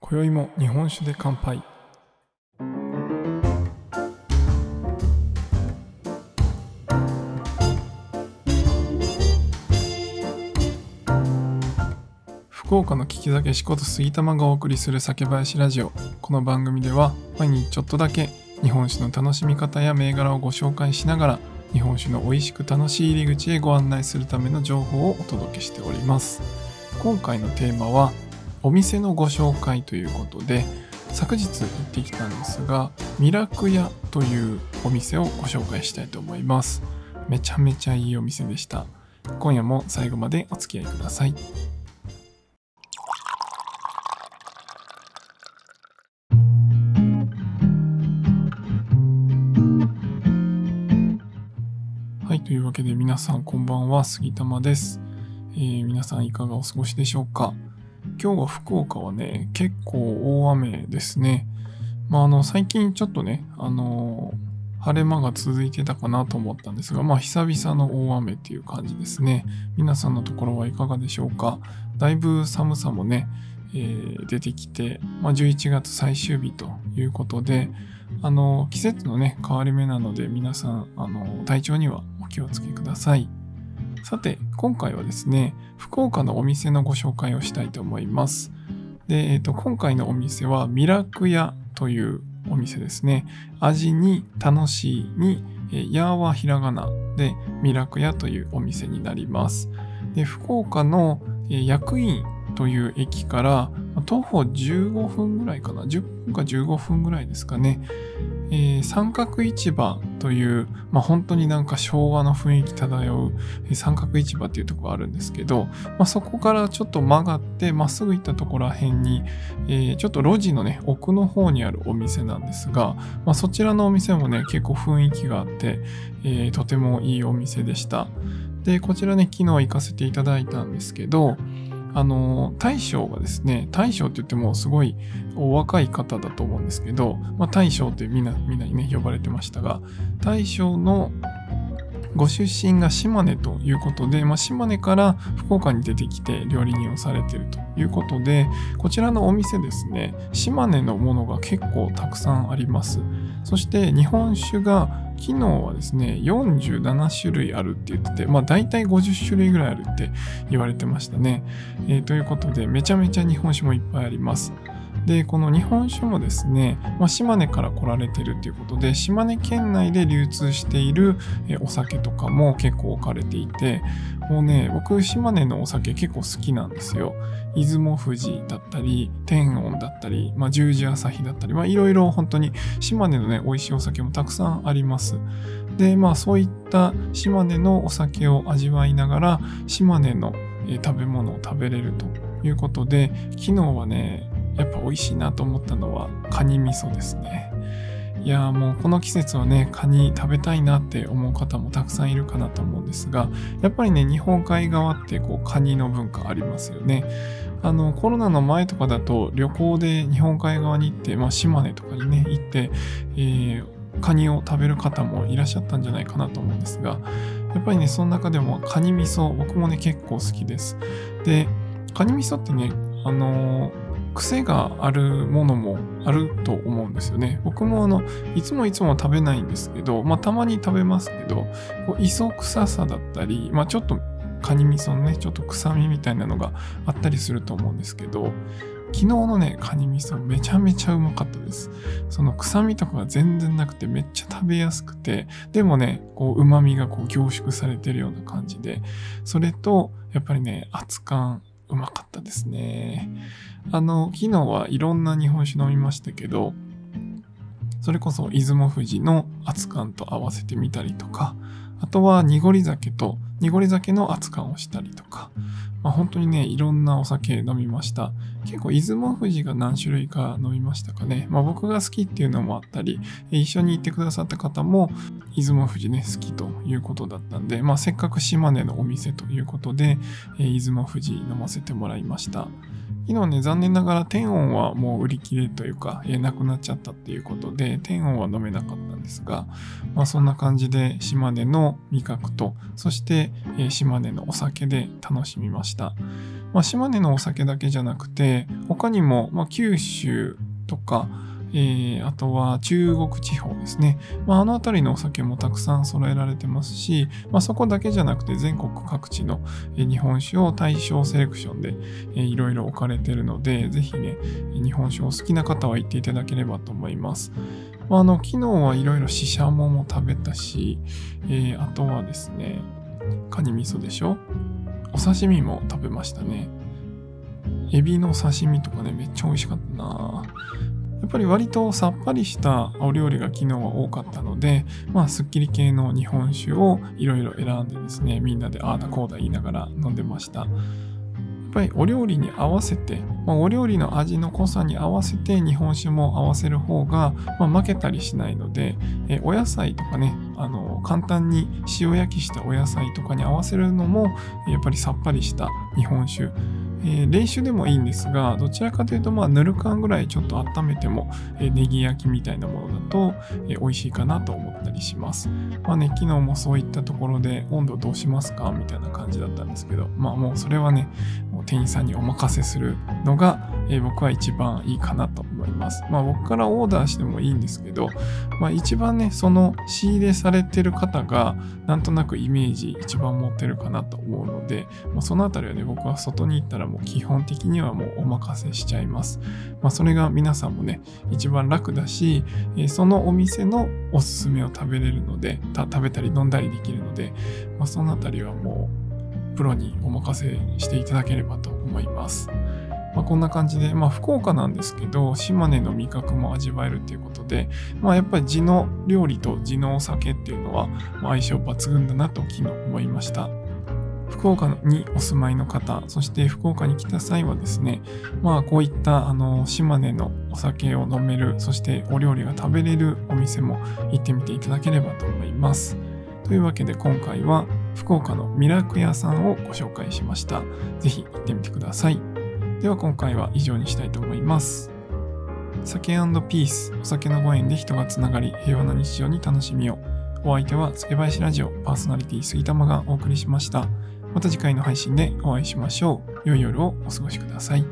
今宵も日本酒で乾杯。福岡の聞き酒しこと杉玉がお送りする酒林ラジオ。この番組では毎日ちょっとだけ日本酒の楽しみ方や銘柄をご紹介しながら日本酒の美味しく楽しい入り口へご案内するための情報をお届けしております。今回のテーマはお店のご紹介ということで昨日行ってきたんですがミラク屋というお店をご紹介したいと思います。めちゃめちゃいいお店でした。今夜も最後までお付き合いください。というわけで皆さんこんばんは杉玉です、えー皆さんいかがお過ごしでしょうか？今日は福岡はね、結構大雨ですね。まあ、あの、最近ちょっとね、あの晴れ間が続いてたかなと思ったんですが、まあ、久々の大雨っていう感じですね。皆さんのところはいかがでしょうか？だいぶ寒さもね、えー出てきて、まあ、11月最終日ということで、あの、季節のね、変わり目なので、皆さん、あの、体調には気をつけください。さて、今回はですね、福岡のお店のご紹介をしたいと思います。で、えっと今回のお店はミラク屋というお店ですね。味に楽しいに、えーやーはひらがなでミラク屋というお店になります。で、福岡の、えー薬院という駅から徒歩15分ぐらいかな。10分か15分ぐらいですかね。えー三角市場という、まあ、本当になんか昭和の雰囲気漂う三角市場っていうとこがあるんですけど、まあ、そこからちょっと曲がってまっすぐ行ったところら辺に、えーちょっと路地のね奥の方にあるお店なんですが、まあ、そちらのお店もね結構雰囲気があって、えーとてもいいお店でした。でこちらね昨日行かせていただいたんですけどあの大将がですね大将って言ってもすごいお若い方だと思うんですけど、まあ、大将ってみんなみんなにね呼ばれてましたが大将のご出身が島根ということで、まあ、島根から福岡に出てきて料理人をされてると。いうことでこちらのお店ですね島根のものが結構たくさんあります。そして日本酒が昨日はですね47種類あるって言っててまあ大体50種類ぐらいあるって言われてましたね、えーということでめちゃめちゃ日本酒もいっぱいあります。でこの日本酒もですね、まあ、島根から来られてるということで島根県内で流通しているお酒とかも結構置かれていてもうね僕島根のお酒結構好きなんですよ。出雲富士だったり天音だったり、まあ、十字朝日だったりいろいろ本当に島根のね美味しいお酒もたくさんあります。でまあそういった島根のお酒を味わいながら島根の食べ物を食べれるということで昨日はねやっぱ美味しいなと思ったのはカニ味噌ですね。いやもうこの季節はねカニ食べたいなって思う方もたくさんいるかなと思うんですがやっぱりね日本海側ってこうカニの文化ありますよね。あのコロナの前とかだと旅行で日本海側に行って、まあ、島根とかにね行って、えーカニを食べる方もいらっしゃったんじゃないかなと思うんですがやっぱりねその中でもカニ味噌僕もね結構好きです。でカニ味噌ってねあのー癖があるものもあると思うんですよね。僕もあのいつもいつも食べないんですけど、まあ、たまに食べますけどこう磯臭さだったり、まあ、ちょっとカニ味噌のねちょっと臭みみたいなのがあったりすると思うんですけど昨日のねカニ味噌めちゃめちゃうまかったですその臭みとかが全然なくてめっちゃ食べやすくてでもねこう旨味がこう凝縮されてるような感じでそれとやっぱりね熱燗うまかったですねあの昨日はいろんな日本酒飲みましたけどそれこそ出雲富士の熱燗と合わせてみたりとかあとは濁り酒と濁り酒の熱燗をしたりとか、まあ、本当にねいろんなお酒飲みました。結構出雲富士が何種類か飲みましたかね、まあ、僕が好きっていうのもあったり一緒に行ってくださった方も出雲富士ね好きということだったんで、まあ、せっかく島根のお店ということで、出雲富士飲ませてもらいました。昨日ね、残念ながら天音はもう売り切れというか、えー、なくなっちゃったっていうことで、天音は飲めなかったんですが、まあそんな感じで島根の味覚と、そして、えー、島根のお酒で楽しみました。まあ、島根のお酒だけじゃなくて、他にも、まあ、九州とか、えー、あとは中国地方ですね。まあ、あの辺りのお酒もたくさん揃えられてますし、まあ、そこだけじゃなくて全国各地の日本酒を対象セレクションでいろいろ置かれてるので、ぜひね、日本酒を好きな方は行っていただければと思います。まあ、あの昨日はいろいろししゃもも食べたし、えー、あとはですね、カニ味噌でしょ？お刺身も食べましたね。エビの刺身とかね、めっちゃ美味しかったなっぱり割とさっぱりしたお料理が昨日は多かったので、まあ、すっきり系の日本酒をいろいろ選んでですね、みんなでああだこうだ言いながら飲んでました。やっぱりお料理に合わせて、まあ、お料理の味の濃さに合わせて日本酒も合わせる方が、まあ、負けたりしないので、えお野菜とかね、あの簡単に塩焼きしたお野菜とかに合わせるのもやっぱりさっぱりした日本酒えー、練習でもいいんですが、どちらかというと、まあ、ぬる感ぐらいちょっと温めても、えー、ネギ焼きみたいなものだと、えー、美味しいかなと思ったりします。まあね、昨日もそういったところで、温度どうしますか？みたいな感じだったんですけど、まあもうそれはね、もう店員さんにお任せするのが、え僕は一番いいかなと思います。まあ僕からオーダーしてもいいんですけど、まあ一番ね、その仕入れされてる方が、なんとなくイメージ一番持ってるかなと思うので、まあ、そのあたりはね、僕は外に行ったらもう基本的にはもうお任せしちゃいます。まあ、それが皆さんもね、一番楽だし、えそのお店のおすすめを食べれるので、食べたり飲んだりできるので、まあ、そのあたりはもうプロにお任せしていただければと思います。まあ、こんな感じで、まあ、福岡なんですけど、島根の味覚も味わえるということで、まあ、やっぱり地の料理と地のお酒っていうのは、相性抜群だなと昨日思いました。福岡にお住まいの方、そして福岡に来た際はですね、まあこういったあの島根のお酒を飲める、そしてお料理が食べれるお店も行ってみていただければと思います。というわけで今回は福岡のミラク屋さんをご紹介しました。ぜひ行ってみてください。では今回は以上にしたいと思います。酒ピース、お酒のご縁で人がつながり、平和な日常に楽しみを。お相手は、つけばやしラジオパーソナリティ杉玉がお送りしました。また次回の配信でお会いしましょう。良い夜をお過ごしください。